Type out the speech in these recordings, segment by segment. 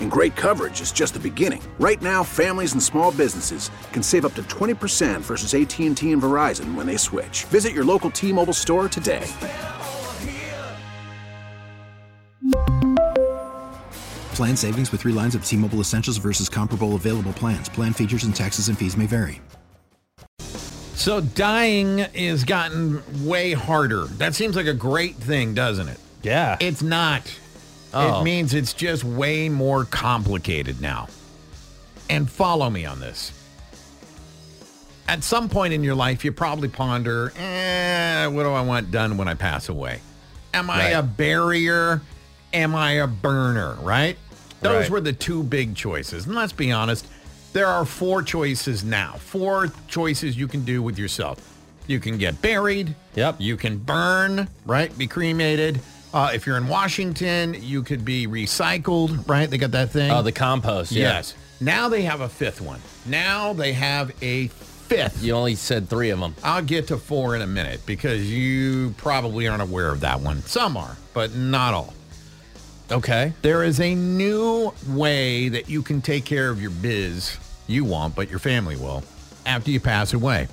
And great coverage is just the beginning. Right now, families and small businesses can save up to 20% versus AT&T and Verizon when they switch. Visit your local T-Mobile store today. Plan savings with three lines of T Mobile Essentials versus comparable available plans. Plan features and taxes and fees may vary. So dying is gotten way harder. That seems like a great thing, doesn't it? Yeah. It's not. Oh. It means it's just way more complicated now. And follow me on this. At some point in your life, you probably ponder, eh, what do I want done when I pass away? Am I Right. a barrier? Am I a burner? Right? Those Right. were the two big choices. And let's be honest, there are four choices now. Four choices you can do with yourself. You can get buried. Yep. You can burn, right? Be cremated. Uh, if you're in Washington, you could be recycled, right? They got that thing. Oh, the compost. Yeah. Yes. Now they have a fifth one. Now they have a fifth. You only said three of them. I'll get to four in a minute because you probably aren't aware of that one. Some are, but not all. Okay. There is a new way that you can take care of your biz. You won't, but your family will after you pass away.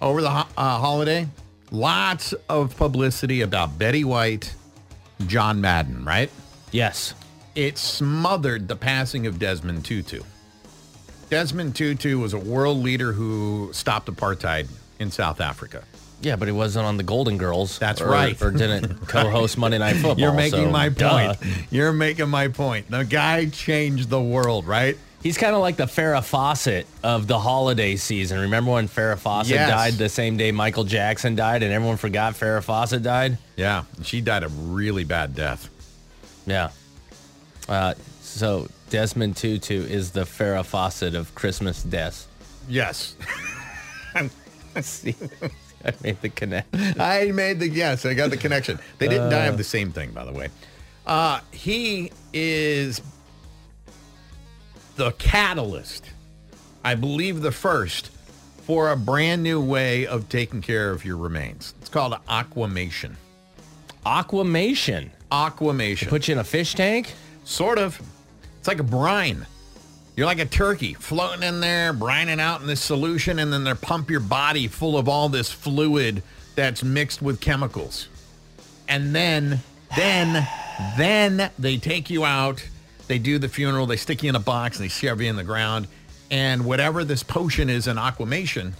Over the ho- uh, holiday, lots of publicity about Betty White, John Madden, right? Yes. It smothered the passing of Desmond Tutu. Desmond Tutu was a world leader who stopped apartheid in South Africa. Yeah, but he wasn't on the Golden Girls. That's or- right. Or didn't co-host Monday Night Football. You're making so, my duh. point. You're making my point. The guy changed the world, right? He's kind of like the Farrah Fawcett of the holiday season. Remember when Farrah Fawcett Yes. died the same day Michael Jackson died, and everyone forgot Farrah Fawcett died? Yeah, she died a really bad death. Yeah. Uh, so Desmond Tutu is the Farrah Fawcett of Christmas deaths. Yes. See, I made the connection. I made the yes. I got the connection. They didn't die of the same thing, by the way. Uh, he is the catalyst, I believe, the first for a brand new way of taking care of your remains. It's called aquamation. Aquamation. Aquamation. Put you in a fish tank? Sort of. It's like a brine. You're like a turkey floating in there, brining out in this solution, and then they pump your body full of all this fluid that's mixed with chemicals. And then, then, then they take you out, they do the funeral, they stick you in a box, and they shove you in the ground. And whatever this potion is in aquamation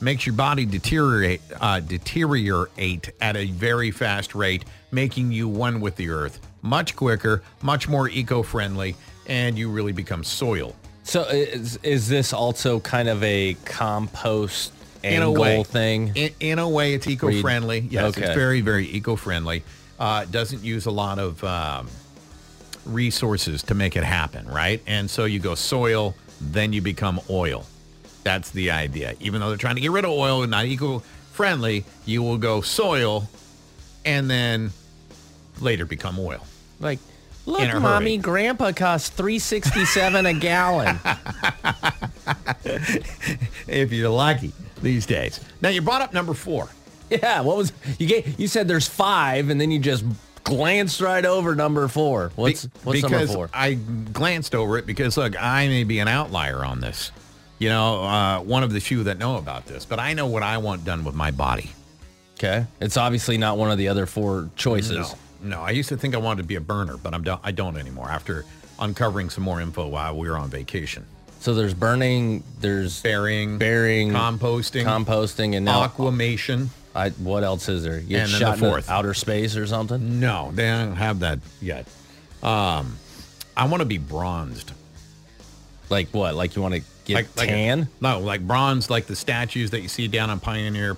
makes your body deteriorate, uh, deteriorate at a very fast rate, making you one with the earth much quicker, much more eco-friendly, and you really become soil. So is, is this also kind of a compost in a way thing? In, in a way, it's eco-friendly. Yes, Okay. it's very, very eco-friendly. Uh, doesn't use a lot of um, resources to make it happen, right? And so you go soil, then you become oil. That's the idea. Even though they're trying to get rid of oil and not eco-friendly, you will go soil, and then later become oil. like, look, a hurry. mommy, grandpa costs three sixty seven a gallon. If you're lucky these days. Now you brought up number four. yeah, what was you gave? You said there's five, and then you just glanced right over number four. What's what's number four? I glanced over it because look, I may be an outlier on this. You know, uh, one of the few that know about this, but I know what I want done with my body. Okay, it's obviously not one of the other four choices. No, no. I used to think I wanted to be a burner, but I'm do- I don't anymore. After uncovering some more info while we were on vacation, So there's burning, there's burying, burying, composting, composting, and now aquamation. I, what else is there? You And the shot into fourth. outer space or something? No, they don't have that yet. Um, I want to be bronzed. Like what? Like you want to get like like tan? no, like bronze, like the statues that you see down on Pioneer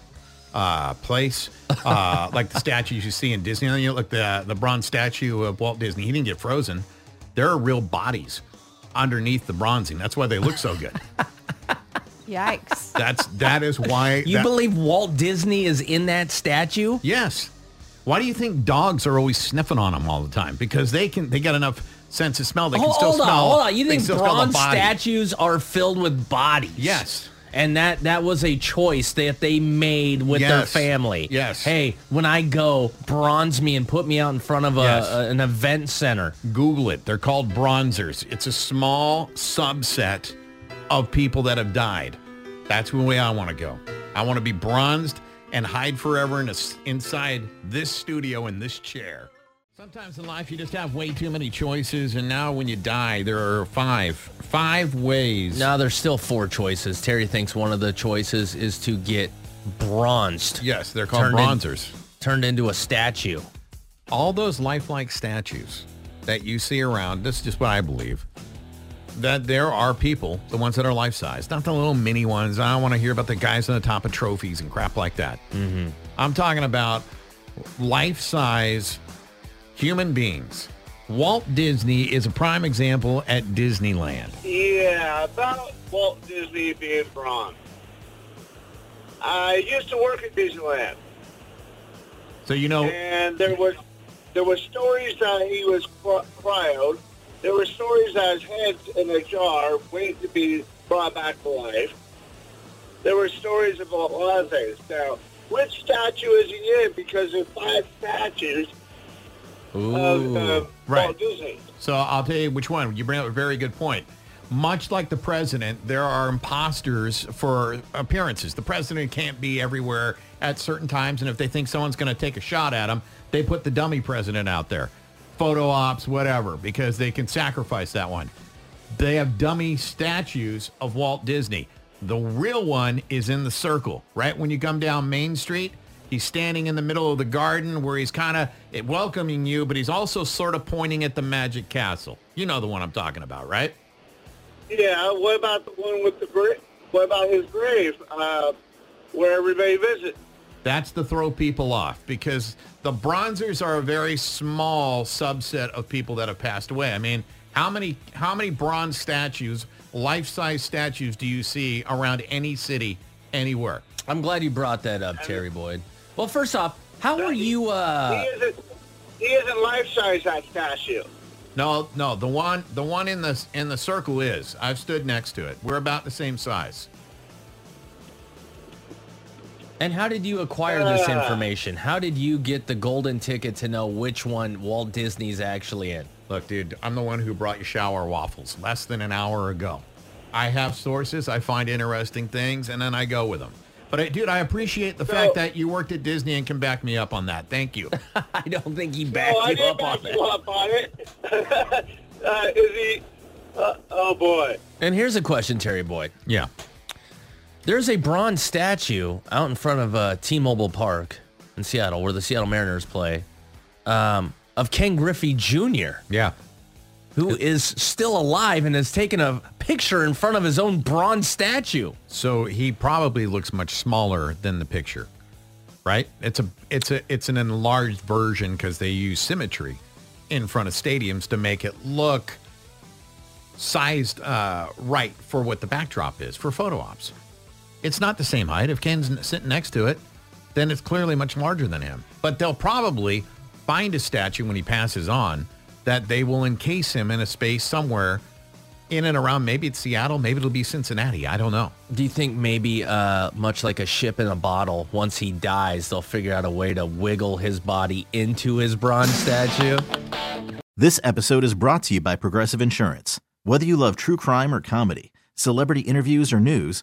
uh, Place, uh, like the statues you see in Disneyland. You know, like the the bronze statue of Walt Disney. He didn't get frozen. There are real bodies underneath the bronzing. That's why they look so good. Yikes. That's that is why. You that- believe Walt Disney is in that statue? Yes. Why do you think dogs are always sniffing on them all the time? Because they can. They got enough sense of smell. They can Hold, still hold on, smell. hold on. You think can still smell the bronze statues are filled with bodies? Yes. And that that was a choice that they made with their family. Yes. Hey, when I go, bronze me and put me out in front of a, Yes. a- an event center. Google it. They're called bronzers. It's a small subset of people that have died. That's the way I want to go. I want to be bronzed and hide forever in a inside this studio in this chair. Sometimes in life you just have way too many choices, and now when you die, there are five, five ways. Now there's still four choices. Terry thinks one of the choices is to get bronzed, Yes, they're called Turned in- bronzers. turned into a statue. all those lifelike statues that you see around, this is just what I believe, that there are people, the ones that are life-size, not the little mini ones. I don't want to hear about the guys on the top of trophies and crap like that. Mm-hmm. I'm talking about life-size human beings. Walt Disney is a prime example at Disneyland. Yeah, about Walt Disney being bronze. I used to work at Disneyland, So you know, and there was there were stories that he was cry- cryoed. There were stories his head's in a jar waiting to be brought back to life. There were stories about a lot of things. Now, which statue is he in? Because there's five statues Ooh. of uh, Right. Walt Disney. So I'll tell you which one. You bring up a very good point. Much like the president, there are imposters for appearances. The president can't be everywhere at certain times, and if they think someone's going to take a shot at him, they put the dummy president out there, photo ops, whatever, because they can sacrifice that one. They have dummy statues of Walt Disney. The real one is in the circle, right when you come down Main Street. He's standing in the middle of the garden where he's kind of welcoming you, but he's also sort of pointing at the Magic Castle. You know the one I'm talking about, right? Yeah, what about the one with the? What about his grave, uh, where everybody visits? That's to throw people off because the bronzers are a very small subset of people that have passed away. I mean, how many how many bronze statues, life-size statues do you see around any city anywhere? I'm glad you brought that up, Terry Boyd. Well, first off, how are you? uh... he isn't. He isn't life-size that statue. No, no, the one the one in the in the circle is. I've stood next to it. We're about the same size. And how did you acquire this Uh. information? How did you get the golden ticket to know which one Walt Disney's actually in? Look, dude, I'm the one who brought you shower waffles less than an hour ago. I have sources, I find interesting things, and then I go with them. But, I, dude, I appreciate the fact that you worked at Disney and can back me up on that. Thank you. I don't think he backed oh, I you didn't up back that. you up on it. uh, is he? Uh, oh boy. And here's a question, Terry Boyd. yeah. There's a bronze statue out in front of uh, T-Mobile Park in Seattle, where the Seattle Mariners play, um, of Ken Griffey Jr., Yeah. who is still alive and has taken a picture in front of his own bronze statue. So he probably looks much smaller than the picture, right? It's a it's a it's an enlarged version because they use symmetry in front of stadiums to make it look sized uh, right for what the backdrop is for photo ops. It's not the same height. If Ken's sitting next to it, then it's clearly much larger than him. But they'll probably find a statue when he passes on that they will encase him in a space somewhere in and around. Maybe it's Seattle. Maybe it'll be Cincinnati. I don't know. Do you think maybe, uh, much like a ship in a bottle, once he dies, they'll figure out a way to wiggle his body into his bronze statue? This episode is brought to you by Progressive Insurance. Whether you love true crime or comedy, celebrity interviews or news,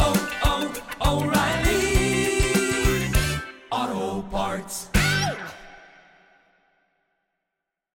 O'Reilly.